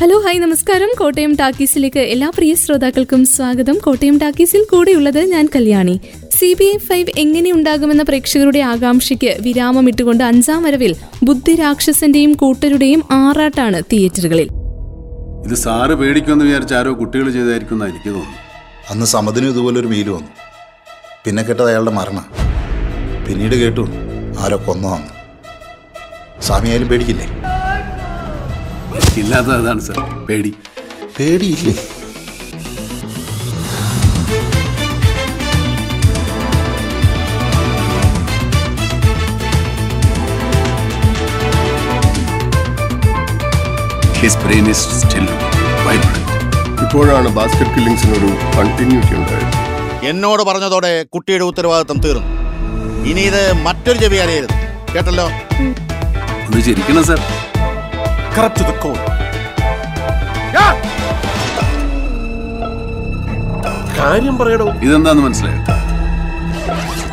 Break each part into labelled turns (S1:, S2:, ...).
S1: Hello hi നമസ്കാരം. കോട്ടയം ടാക്കീസിലേക്ക് എല്ലാ പ്രിയ ശ്രോതാക്കൾക്കും സ്വാഗതം. കോട്ടയം ടാക്കീസിൽ കൂടെയുള്ളത് ഞാൻ Kalyani. C B I five എങ്ങനെ ഉണ്ടാകുമെന്ന പ്രേക്ഷകരുടെ ആകാംക്ഷയ്ക്ക് വിരാമം ഇട്ടുകൊണ്ട് അഞ്ചാം വരവിൽ ബുദ്ധി രാക്ഷസന്റെയും കൂട്ടരുടെയും ആറാട്ടാണ് തിയേറ്ററുകളിൽ.
S2: ഇത് സാറ് പേടിക്കുമെന്ന് വിചാരിച്ച ആരോ കുട്ടികൾ ചെയ്തായിരിക്കും എന്നാ എനിക്ക് തോന്നുന്നു.
S3: അന്ന് സമതിനും ഇതുപോലെ ഒരു മെയിൽ വന്നു. പിന്നെ കേട്ടത് അയാളുടെ മരണ. പിന്നീട് കേട്ടു ആരോ കൊന്നു സ്വാമി ആയാലും പേടിക്കില്ലേ?
S2: ഇല്ലാത്തത് അതാണ് സാർ. പേടി.
S3: പേടിയില്ലേ?
S2: His brain is still vibrant
S4: ഇപ്പോഴാണ് ബാസ്ക്കറ്റ് കില്ലിങ്സിനൊരു കണ്ടിന്യൂറ്റി ഉണ്ടായത്.
S5: എന്നോട് പറഞ്ഞതോടെ കുട്ടിയുടെ ഉത്തരവാദിത്തം തീർന്നു. ഇനി ഇത് മറ്റൊരു ചെവി അറിയരുത് കേട്ടല്ലോ?
S2: ഒന്ന് ചിരിക്കണം സാർ.
S5: Correct the core.
S4: കാര്യം പറയടോ.
S2: ഇതെന്താന്ന് മനസ്സിലായോ?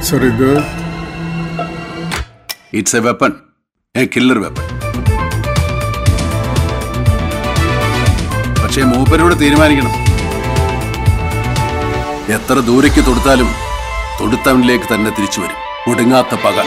S4: സർ ഇത്
S2: it's a weapon a killer weapon പക്ഷേ മൂപ്പരോട് തീരുമാനിക്കണം. എത്ര ദൂരയ്ക്ക് തൊടുത്താലും തൊടുത്തവനിലേക്ക് തന്നെ തിരിച്ചു വരും. ഒടുങ്ങാത്ത പക.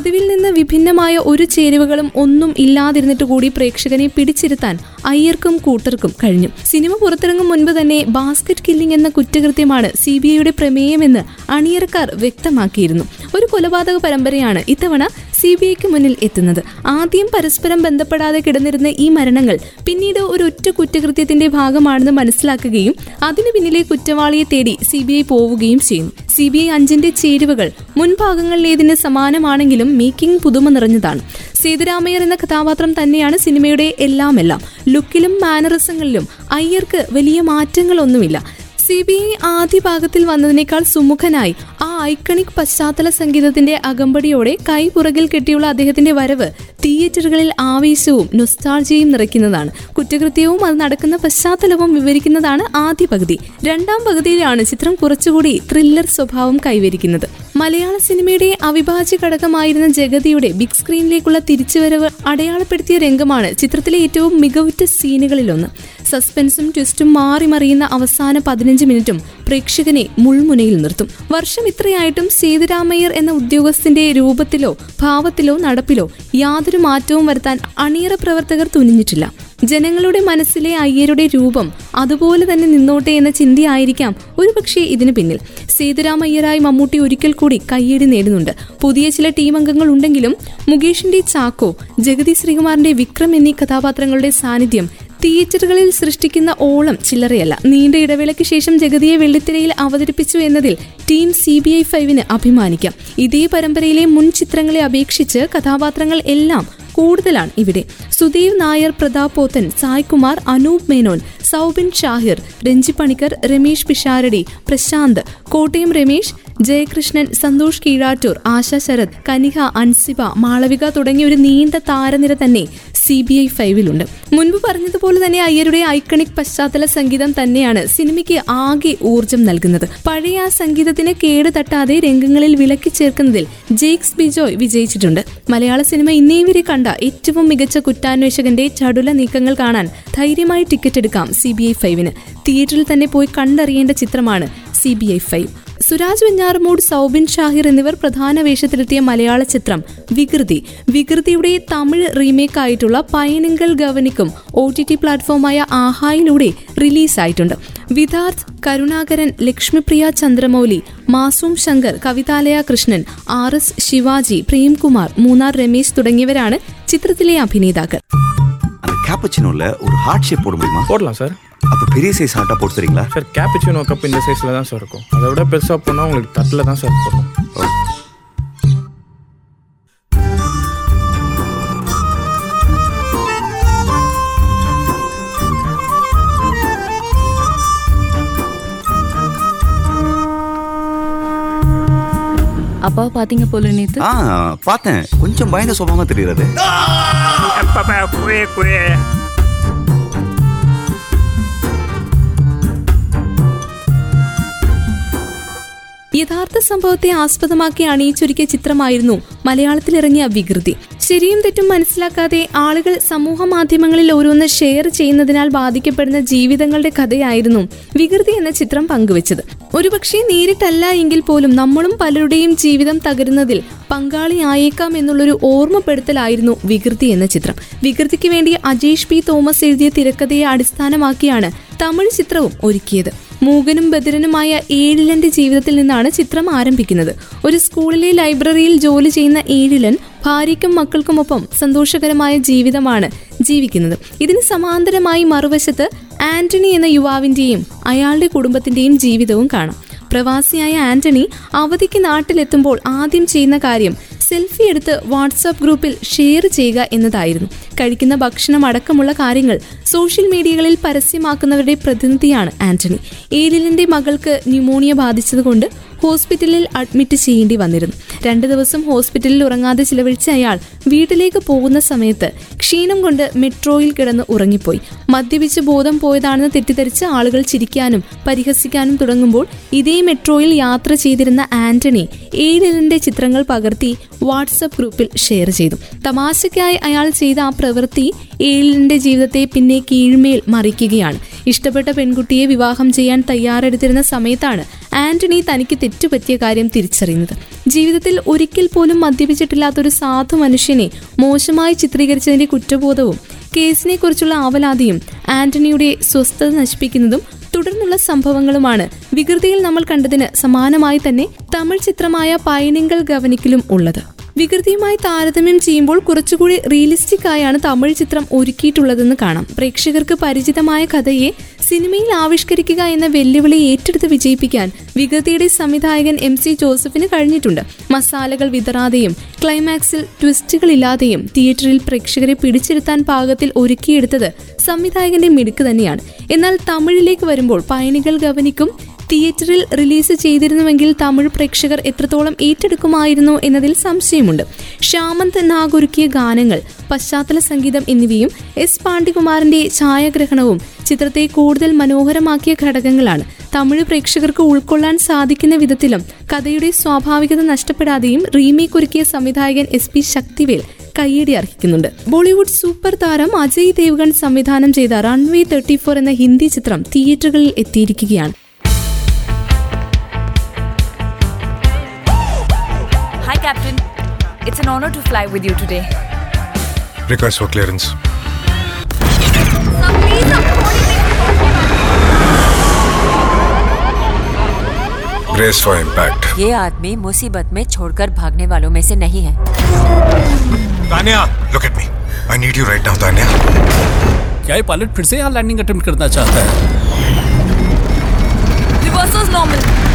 S1: പതിവിൽ നിന്ന് വിഭിന്നമായ ഒരു ചേരുവകളും ഒന്നും ഇല്ലാതിരുന്നിട്ട് കൂടി പ്രേക്ഷകനെ പിടിച്ചിരുത്താൻ അയ്യർക്കും കൂട്ടർക്കും കഴിഞ്ഞു. സിനിമ പുറത്തിറങ്ങും മുൻപ് തന്നെ ബാസ്ക്കറ്റ് കില്ലിംഗ് എന്ന കുറ്റകൃത്യമാണ് സി ബി ഐയുടെ പ്രമേയമെന്ന് അണിയറക്കാർ വ്യക്തമാക്കിയിരുന്നു. ഒരു കൊലപാതക പരമ്പരയാണ് ഇത്തവണ സി ബി ഐക്ക് മുന്നിൽ എത്തുന്നത്. ആദ്യം പരസ്പരം ബന്ധപ്പെടാതെ കിടന്നിരുന്ന ഈ മരണങ്ങൾ പിന്നീട് ഒരു ഒറ്റ കുറ്റകൃത്യത്തിന്റെ ഭാഗമാണെന്ന് മനസ്സിലാക്കുകയും അതിനു പിന്നിലെ കുറ്റവാളിയെ തേടി സി ബി ഐ പോവുകയും ചെയ്യുന്നു. സി ബി ഐ അഞ്ചിന്റെ ചേരുവകൾ മുൻഭാഗങ്ങളിലേതിന് സമാനമാണെങ്കിലും മേക്കിംഗ് പുതുമ നിറഞ്ഞതാണ്. സേതുരാമയ്യർ എന്ന കഥാപാത്രം തന്നെയാണ് സിനിമയുടെ എല്ലാമെല്ലാം. ലുക്കിലും മാനറിസങ്ങളിലും അയ്യർക്ക് വലിയ മാറ്റങ്ങളൊന്നുമില്ല. സി ബി ഐ ആദ്യ ഭാഗത്തിൽ വന്നതിനേക്കാൾ സുമുഖനായി ആ ഐക്കണിക് പശ്ചാത്തല സംഗീതത്തിന്റെ അകമ്പടിയോടെ കൈ പുറകിൽ കെട്ടിയുള്ള അദ്ദേഹത്തിന്റെ വരവ് തിയേറ്ററുകളിൽ ആവേശവും നുസ്താൾജിയും നിറയ്ക്കുന്നതാണ്. കുറ്റകൃത്യവും അത് നടക്കുന്ന പശ്ചാത്തലവും വിവരിക്കുന്നതാണ് ആദ്യ പകുതി. രണ്ടാം പകുതിയിലാണ് ചിത്രം കുറച്ചുകൂടി ത്രില്ലർ സ്വഭാവം കൈവരിക്കുന്നത്. മലയാള സിനിമയുടെ അവിഭാജ്യ ഘടകമായിരുന്ന ജഗതിയുടെ ബിഗ് സ്ക്രീനിലേക്കുള്ള തിരിച്ചുവരവ് അടയാളപ്പെടുത്തിയ രംഗമാണ് ചിത്രത്തിലെ ഏറ്റവും മികവുറ്റ സീനുകളിലൊന്ന് സസ്പെൻസും ട്വിസ്റ്റും മാറി മറിയുന്ന അവസാന പതിനഞ്ച് മിനിറ്റും പ്രേക്ഷകനെ മുൾമുനയിൽ നിർത്തും. വർഷം ഇത്രയായിട്ടും സീതരാമയ്യർ എന്ന ഉദ്യോഗസ്ഥന്റെ രൂപത്തിലോ ഭാവത്തിലോ നടപ്പിലോ യാതൊരു മാറ്റവും വരുത്താൻ അണിയറ പ്രവർത്തകർ തുനിഞ്ഞിട്ടില്ല. ജനങ്ങളുടെ മനസ്സിലെ അയ്യരുടെ രൂപം അതുപോലെ തന്നെ നിന്നോട്ടെ എന്ന ചിന്തയായിരിക്കാം ഒരുപക്ഷെ ഇതിനു പിന്നിൽ. സീതരാമയ്യരായി മമ്മൂട്ടി ഒരിക്കൽ കൂടി കയ്യടി നേടുന്നുണ്ട്. പുതിയ ചില ടീം അംഗങ്ങൾ ഉണ്ടെങ്കിലും മുകേഷിന്റെ ചാക്കോ ജഗതി ശ്രീകുമാറിന്റെ വിക്രം എന്നീ കഥാപാത്രങ്ങളുടെ സാന്നിധ്യം തിയേറ്ററുകളിൽ സൃഷ്ടിക്കുന്ന ഓളം ചില്ലറയല്ല. നീണ്ട ഇടവേളയ്ക്ക് ശേഷം ജഗതിയെ വെള്ളിത്തിരയിൽ അവതരിപ്പിച്ചു എന്നതിൽ ടീം സി ബി ഐ ഫൈവിന് അഭിമാനിക്കാം. ഇതേ പരമ്പരയിലെ മുൻ ചിത്രങ്ങളെ അപേക്ഷിച്ച് കഥാപാത്രങ്ങൾ എല്ലാം കൂടുതലാണ് ഇവിടെ. സുദീവ് നായർ പ്രതാപ് പോത്തൻ സായ്കുമാർ അനൂപ് മേനോൻ സൗബിൻ ഷാഹിർ രഞ്ജി പണിക്കർ രമേശ് പിഷാരടി പ്രശാന്ത് കോട്ടയം രമേശ് ജയകൃഷ്ണൻ സന്തോഷ് കീഴാറ്റൂർ ആശ ശരത് കനിഹ അൻസിബ മാളവിക തുടങ്ങിയ ഒരു നീണ്ട താരനിര തന്നെ സി ബി ഐ ഫൈവിലുണ്ട്. മുൻപ് പറഞ്ഞതുപോലെ തന്നെ അയ്യരുടെ ഐക്കണിക് പശ്ചാത്തല സംഗീതം തന്നെയാണ് സിനിമയ്ക്ക് ആകെ ഊർജം നൽകുന്നത്. പഴയ ആ സംഗീതത്തിന് കേട് തട്ടാതെ രംഗങ്ങളിൽ വിലക്കി ചേർക്കുന്നതിൽ ജെയ്ക്സ് ബിജോയ് വിജയിച്ചിട്ടുണ്ട്. മലയാള സിനിമ ഇന്നേ വരെ കണ്ട ഏറ്റവും മികച്ച കുറ്റാന്വേഷകന്റെ ചടുല നീക്കങ്ങൾ കാണാൻ ധൈര്യമായി ടിക്കറ്റ് എടുക്കാം സി ബി ഐ ഫൈവിന്. തിയേറ്ററിൽ തന്നെ പോയി കണ്ടറിയേണ്ട ചിത്രമാണ് C B I five. Suraj Venjaramoodu Soubin Shahir എന്നിവർ പ്രധാന വേഷത്തിലെത്തിയ മലയാള ചിത്രം വികൃതി വികൃതിയുടെ തമിഴ് റീമേക്ക് ആയിട്ടുള്ള Payanigal Gavanikkum O T T പ്ലാറ്റ്ഫോമായ ആഹായിലൂടെ റിലീസായിട്ടുണ്ട് വിദാർത്ഥ് കരുണാകരൻ ലക്ഷ്മിപ്രിയ ചന്ദ്രമൗലി മാസൂം ശങ്കർ കവിതാലയ കൃഷ്ണൻ ആർ എസ് ശിവാജി പ്രേംകുമാർ മൂന്നാർ രമേശ് തുടങ്ങിയവരാണ് ചിത്രത്തിലെ അഭിനേതാക്കൾ
S6: அந்த கேப்பச்சினோல ஒரு ஹார்ட் ஷேப் போட முடியுமா
S7: போடலாம் சார்
S6: அப்ப பெரிய சைஸ் ஹார்ட்டா போட்டு தரீங்களா?
S7: சார் கேப்புச்சினோ கப் இந்த சைஸில் தான் சார் இருக்கும். அதை விட பெருசாக போனால் உங்களுக்கு தட்டில் தான் சார் போடும்
S8: அப்பாவை பாத்தீங்க போல நேத்து.
S6: ஆ பார்த்தேன். கொஞ்சம் பயந்த சுபாவமா தெரியுறது
S1: യഥാർത്ഥ സംഭവത്തെ ആസ്പദമാക്കി അണിയിച്ചൊരുക്കിയ ചിത്രമായിരുന്നു മലയാളത്തിലിറങ്ങിയ വികൃതി. ശരിയും തെറ്റും മനസ്സിലാക്കാതെ ആളുകൾ സമൂഹ മാധ്യമങ്ങളിൽ ഓരോന്ന് ഷെയർ ചെയ്യുന്നതിനാൽ ബാധിക്കപ്പെടുന്ന ജീവിതങ്ങളുടെ കഥയായിരുന്നു വികൃതി എന്ന ചിത്രം പങ്കുവച്ചത്. ഒരുപക്ഷെ നേരിട്ടല്ല എങ്കിൽ പോലും നമ്മളും പലരുടെയും ജീവിതം തകരുന്നതിൽ പങ്കാളിയായേക്കാം എന്നുള്ളൊരു ഓർമ്മപ്പെടുത്തലായിരുന്നു വികൃതി എന്ന ചിത്രം. വികൃതിക്ക് വേണ്ടി അജേഷ് പി തോമസ് എഴുതിയ തിരക്കഥയെ അടിസ്ഥാനമാക്കിയാണ് തമിഴ് ചിത്രവും ഒരുക്കിയത്. മൂകനും ബദിരനുമായ ഏഴിലന്റെ ജീവിതത്തിൽ നിന്നാണ് ചിത്രം ആരംഭിക്കുന്നത്. ഒരു സ്കൂളിലെ ലൈബ്രറിയിൽ ജോലി ചെയ്യുന്ന ഏഴിലൻ ഭാര്യയ്ക്കും മക്കൾക്കുമൊപ്പം സന്തോഷകരമായ ജീവിതമാണ് ജീവിക്കുന്നത്. ഇതിന് സമാന്തരമായി മറുവശത്ത് ആന്റണി എന്ന യുവാവിന്റെയും അയാളുടെ കുടുംബത്തിന്റെയും ജീവിതവും കാണാം. പ്രവാസിയായ ആന്റണി അവധിക്ക് നാട്ടിലെത്തുമ്പോൾ ആദ്യം ചെയ്യുന്ന കാര്യം സെൽഫി എടുത്ത് വാട്സാപ്പ് ഗ്രൂപ്പിൽ ഷെയർ ചെയ്യുക എന്നതായിരുന്നു. കഴിക്കുന്ന ഭക്ഷണം അടക്കമുള്ള കാര്യങ്ങൾ സോഷ്യൽ മീഡിയകളിൽ പരസ്യമാക്കുന്നവരുടെ പ്രതിനിധിയാണ് ആന്റണി. ഏലിലിന്റെ മകൾക്ക് ന്യൂമോണിയ ബാധിച്ചതുകൊണ്ട് ഹോസ്പിറ്റലിൽ അഡ്മിറ്റ് ചെയ്യേണ്ടി വന്നിരുന്നു. രണ്ടു ദിവസം ഹോസ്പിറ്റലിൽ ഉറങ്ങാതെ ചിലവഴിച്ച അയാൾ വീട്ടിലേക്ക് പോകുന്ന സമയത്ത് ക്ഷീണം കൊണ്ട് മെട്രോയിൽ കിടന്ന് ഉറങ്ങിപ്പോയി. മദ്യപിച്ച് ബോധം പോയതാണെന്ന് തെറ്റിദ്ധരിച്ച് ആളുകൾ ചിരിക്കാനും പരിഹസിക്കാനും തുടങ്ങുമ്പോൾ ഇതേ മെട്രോയിൽ യാത്ര ചെയ്തിരുന്ന ആന്റണി ഏഴിലിന്റെ ചിത്രങ്ങൾ പകർത്തി വാട്സപ്പ് ഗ്രൂപ്പിൽ ഷെയർ ചെയ്തു. തമാശയ്ക്കായി അയാൾ ചെയ്ത ആ പ്രവൃത്തി ഏഴിലിന്റെ ജീവിതത്തെ പിന്നെ കീഴ്മേൽ മറിക്കുകയാണ്. ഇഷ്ടപ്പെട്ട പെൺകുട്ടിയെ വിവാഹം ചെയ്യാൻ തയ്യാറെടുത്തിരുന്ന സമയത്താണ് ആന്റണി തനിക്ക് തെറ്റുപറ്റിയ കാര്യം തിരിച്ചറിയുന്നത്. ജീവിതത്തിൽ ഒരിക്കൽ പോലും മദ്യപിച്ചിട്ടില്ലാത്തൊരു സാധു മനുഷ്യനെ മോശമായി ചിത്രീകരിച്ചതിന്റെ കുറ്റബോധവും കേസിനെ കുറിച്ചുള്ള ആവലാതിയും ആന്റണിയുടെ സ്വസ്ഥത നശിപ്പിക്കുന്നതും തുടർന്നുള്ള സംഭവങ്ങളുമാണ് വികൃതിയിൽ നമ്മൾ കണ്ടതിന് സമാനമായി തന്നെ തമിഴ് ചിത്രമായ പൈനിങ്കൽ ഗവനിക്കലും ഉള്ളത്. വികൃതിയുമായി താരതമ്യം ചെയ്യുമ്പോൾ കുറച്ചുകൂടി റിയലിസ്റ്റിക് ആയാണ് തമിഴ് ചിത്രം ഒരുക്കിയിട്ടുള്ളതെന്ന് കാണാം. പ്രേക്ഷകർക്ക് പരിചിതമായ കഥയെ സിനിമയിൽ ആവിഷ്കരിക്കുക എന്ന വെല്ലുവിളി ഏറ്റെടുത്ത് വിജയിപ്പിക്കാൻ വികൃതിയുടെ സംവിധായകൻ എം സി ജോസഫിന് കഴിഞ്ഞിട്ടുണ്ട്. മസാലകൾ വിതറാതെയും ക്ലൈമാക്സിൽ ട്വിസ്റ്റുകളില്ലാതെയും തിയേറ്ററിൽ പ്രേക്ഷകരെ പിടിച്ചിരുത്താൻ പാകത്തിൽ ഒരുക്കിയെടുത്തത് സംവിധായകന്റെ മിടുക്ക് തന്നെയാണ്. എന്നാൽ തമിഴിലേക്ക് വരുമ്പോൾ പയണികൾ ഗവനിക്കും തിയേറ്ററിൽ റിലീസ് ചെയ്തിരുന്നുവെങ്കിൽ തമിഴ് പ്രേക്ഷകർ എത്രത്തോളം ഏറ്റെടുക്കുമായിരുന്നു എന്നതിൽ സംശയമുണ്ട്. ശ്യാമന്ത് നാഗൊരുക്കിയ ഗാനങ്ങൾ പശ്ചാത്തല സംഗീതം എന്നിവയും എസ് പാണ്ഡികുമാറിന്റെ ഛായാഗ്രഹണവും ചിത്രത്തെ കൂടുതൽ മനോഹരമാക്കിയ ഘടകങ്ങളാണ്. തമിഴ് പ്രേക്ഷകർക്ക് ഉൾക്കൊള്ളാൻ സാധിക്കുന്ന വിധത്തിലും കഥയുടെ സ്വാഭാവികത നഷ്ടപ്പെടാതെയും റീമേക്ക് ഒരുക്കിയ സംവിധായകൻ എസ് പി ശക്തിവേൽ കയ്യടി അർഹിക്കുന്നുണ്ട്. ബോളിവുഡ് സൂപ്പർ താരം അജയ് ദേവ്ഗൺ സംവിധാനം ചെയ്ത റൺവേ തേർട്ടി ഫോർ എന്ന ഹിന്ദി ചിത്രം തിയേറ്ററുകളിൽ എത്തിയിരിക്കുകയാണ്.
S9: Captain. It's an honor to fly with you today.
S10: Request for clearance. Brace for impact.
S9: ये आदमी मुसीबत में छोड़कर भागने वालों में से नहीं है
S10: Tanya, look at me. I need you right now, Tanya.
S11: क्या ये पायलट फिर से यहाँ लैंडिंग अटेम्प्ट करना चाहता है
S9: Reversals normal.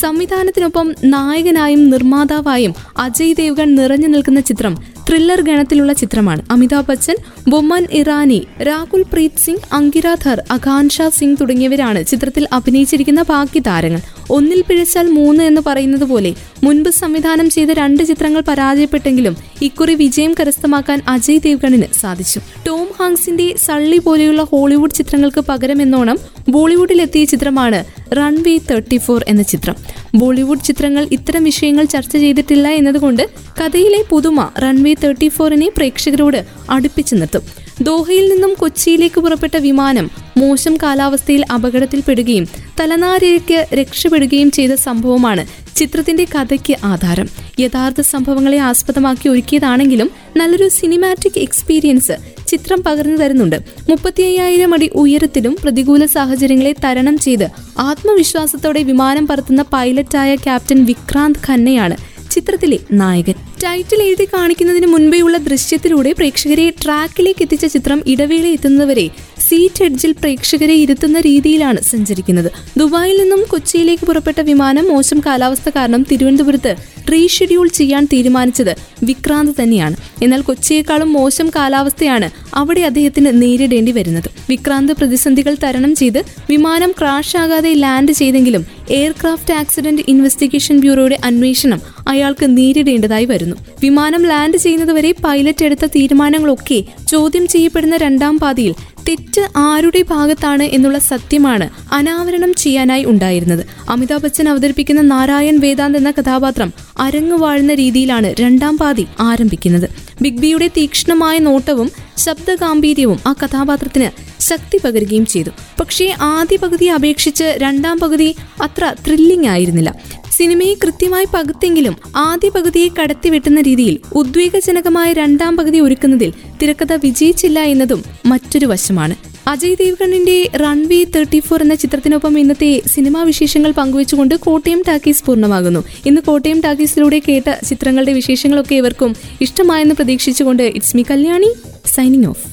S1: സംവിധാനത്തിനൊപ്പം നായകനായും നിർമ്മാതാവായും അജയ് ദേവ്ഗൺ നിറഞ്ഞു നിൽക്കുന്ന ചിത്രം ത്രില്ലർ ഗണത്തിലുള്ള ചിത്രമാണ്. അമിതാഭ് ബച്ചൻ ബൊമ്മൻ ഇറാനി രാഹുൽ പ്രീത് സിംഗ് അങ്കിരാധർ അകാൻഷ സിംഗ് തുടങ്ങിയവരാണ് ചിത്രത്തിൽ അഭിനയിച്ചിരിക്കുന്ന ബാക്കി താരങ്ങൾ. ഒന്നിൽ പിഴച്ചാൽ മൂന്ന് എന്ന് പറയുന്നത് പോലെ മുൻപ് സംവിധാനം ചെയ്ത രണ്ട് ചിത്രങ്ങൾ പരാജയപ്പെട്ടെങ്കിലും ഇക്കുറി വിജയം കരസ്ഥമാക്കാൻ അജയ് ദേവ്ഗണിന് സാധിച്ചു. ടോം ഹാങ്സിന്റെ സള്ളി പോലെയുള്ള ഹോളിവുഡ് ചിത്രങ്ങൾക്ക് പകരമെന്നോണം ബോളിവുഡിലെത്തിയ ചിത്രമാണ് റൺവേ തേർട്ടി ഫോർ എന്ന ചിത്രം. ബോളിവുഡ് ചിത്രങ്ങൾ ഇത്തരം വിഷയങ്ങൾ ചർച്ച ചെയ്തിട്ടില്ല എന്നതുകൊണ്ട് കഥയിലെ പുതുമ റൺവേ തേർട്ടി ഫോറിനെ പ്രേക്ഷകരോട് അടുപ്പിച്ചു നിർത്തും. ദോഹയിൽ നിന്നും കൊച്ചിയിലേക്ക് പുറപ്പെട്ട വിമാനം മോശം കാലാവസ്ഥയിൽ അപകടത്തിൽപ്പെടുകയും തലനാരിഴയ്ക്ക് രക്ഷപ്പെടുകയും ചെയ്ത സംഭവമാണ് ചിത്രത്തിന്റെ കഥയ്ക്ക് ആധാരം. യഥാർത്ഥ സംഭവങ്ങളെ ആസ്പദമാക്കി ഒരുക്കിയതാണെങ്കിലും നല്ലൊരു സിനിമാറ്റിക് എക്സ്പീരിയൻസ് ചിത്രം പകർന്നു തരുന്നുണ്ട്. മുപ്പത്തി അയ്യായിരം അടി ഉയരത്തിലും പ്രതികൂല സാഹചര്യങ്ങളെ തരണം ചെയ്ത് ആത്മവിശ്വാസത്തോടെ വിമാനം പറത്തുന്ന പൈലറ്റായ ക്യാപ്റ്റൻ വിക്രാന്ത് ഖന്നയാണ്. ചിത്രത്തിലെ നായകൻ. ടൈറ്റിൽ എഴുതി കാണിക്കുന്നതിന് മുൻപേയുള്ള ദൃശ്യത്തിലൂടെ പ്രേക്ഷകരെ ട്രാക്കിലേക്ക് എത്തിച്ച ചിത്രം ഇടവേള എത്തുന്നവരെ സീറ്റ് എഡ്ജിൽ പ്രേക്ഷകരെ ഇരുത്തുന്ന രീതിയിലാണ് സഞ്ചരിക്കുന്നത്. ദുബായിൽ നിന്നും കൊച്ചിയിലേക്ക് പുറപ്പെട്ട വിമാനം മോശം കാലാവസ്ഥ കാരണം തിരുവനന്തപുരത്ത് റീഷെഡ്യൂൾ ചെയ്യാൻ തീരുമാനിച്ചത് വിക്രാന്ത് തന്നെയാണ്. എന്നാൽ കൊച്ചിയേക്കാളും മോശം കാലാവസ്ഥയാണ് അവിടെ അദ്ദേഹത്തിന് നേരിടേണ്ടി വരുന്നത്. വിക്രാന്ത് പ്രതിസന്ധികൾ തരണം ചെയ്ത് വിമാനം ക്രാഷ് ആകാതെ ലാൻഡ് ചെയ്തെങ്കിലും എയർക്രാഫ്റ്റ് ആക്സിഡന്റ് ഇൻവെസ്റ്റിഗേഷൻ ബ്യൂറോയുടെ അന്വേഷണം അയാൾക്ക് നേരിടേണ്ടതായി വരുന്നു. വിമാനം ലാൻഡ് ചെയ്യുന്നതുവരെ പൈലറ്റ് എടുത്ത തീരുമാനങ്ങളൊക്കെ ചോദ്യം ചെയ്യപ്പെടുന്ന രണ്ടാം പാതിയിൽ തെറ്റ് ആരുടെ ഭാഗത്താണ് എന്നുള്ള സത്യമാണ് അനാവരണം ചെയ്യാനായി ഉണ്ടായിരുന്നത്. അമിതാഭ് ബച്ചൻ അവതരിപ്പിക്കുന്ന നാരായൺ വേദാന്ത് എന്ന കഥാപാത്രം അരങ്ങു വാഴുന്ന രീതിയിലാണ് രണ്ടാം പാതി ആരംഭിക്കുന്നത്. ബിഗ് ബിയുടെ തീക്ഷ്ണമായ നോട്ടവും ശബ്ദഗാംഭീര്യവും ആ കഥാപാത്രത്തിന് ശക്തി പകരുകയും ചെയ്തു. പക്ഷേ ആദ്യ പകുതിയെ അപേക്ഷിച്ച് രണ്ടാം പകുതി അത്ര ത്രില്ലിംഗ് ആയിരുന്നില്ല. സിനിമയെ കൃത്യമായി പകുത്തെങ്കിലും ആദ്യ പകുതിയെ കടത്തിവെട്ടുന്ന രീതിയിൽ ഉദ്വേഗജനകമായ രണ്ടാം പകുതി ഒരുക്കുന്നതിൽ തിരക്കഥ വിജയിച്ചില്ല എന്നതും മറ്റൊരു വശമാണ്. അജയ് ദേവ്ഗണിന്റെ റൺവേ തേർട്ടി ഫോർ എന്ന ചിത്രത്തിനൊപ്പം ഇന്നത്തെ സിനിമാ വിശേഷങ്ങൾ പങ്കുവച്ചുകൊണ്ട് കോട്ടയം ടാക്കീസ് പൂർണമാകുന്നു. ഇന്ന് കോട്ടയം ടാക്കീസിലൂടെ കേട്ട ചിത്രങ്ങളുടെ വിശേഷങ്ങളൊക്കെ ഇവർക്കും ഇഷ്ടമായെന്ന് പ്രതീക്ഷിച്ചുകൊണ്ട് it's me Kalyani signing off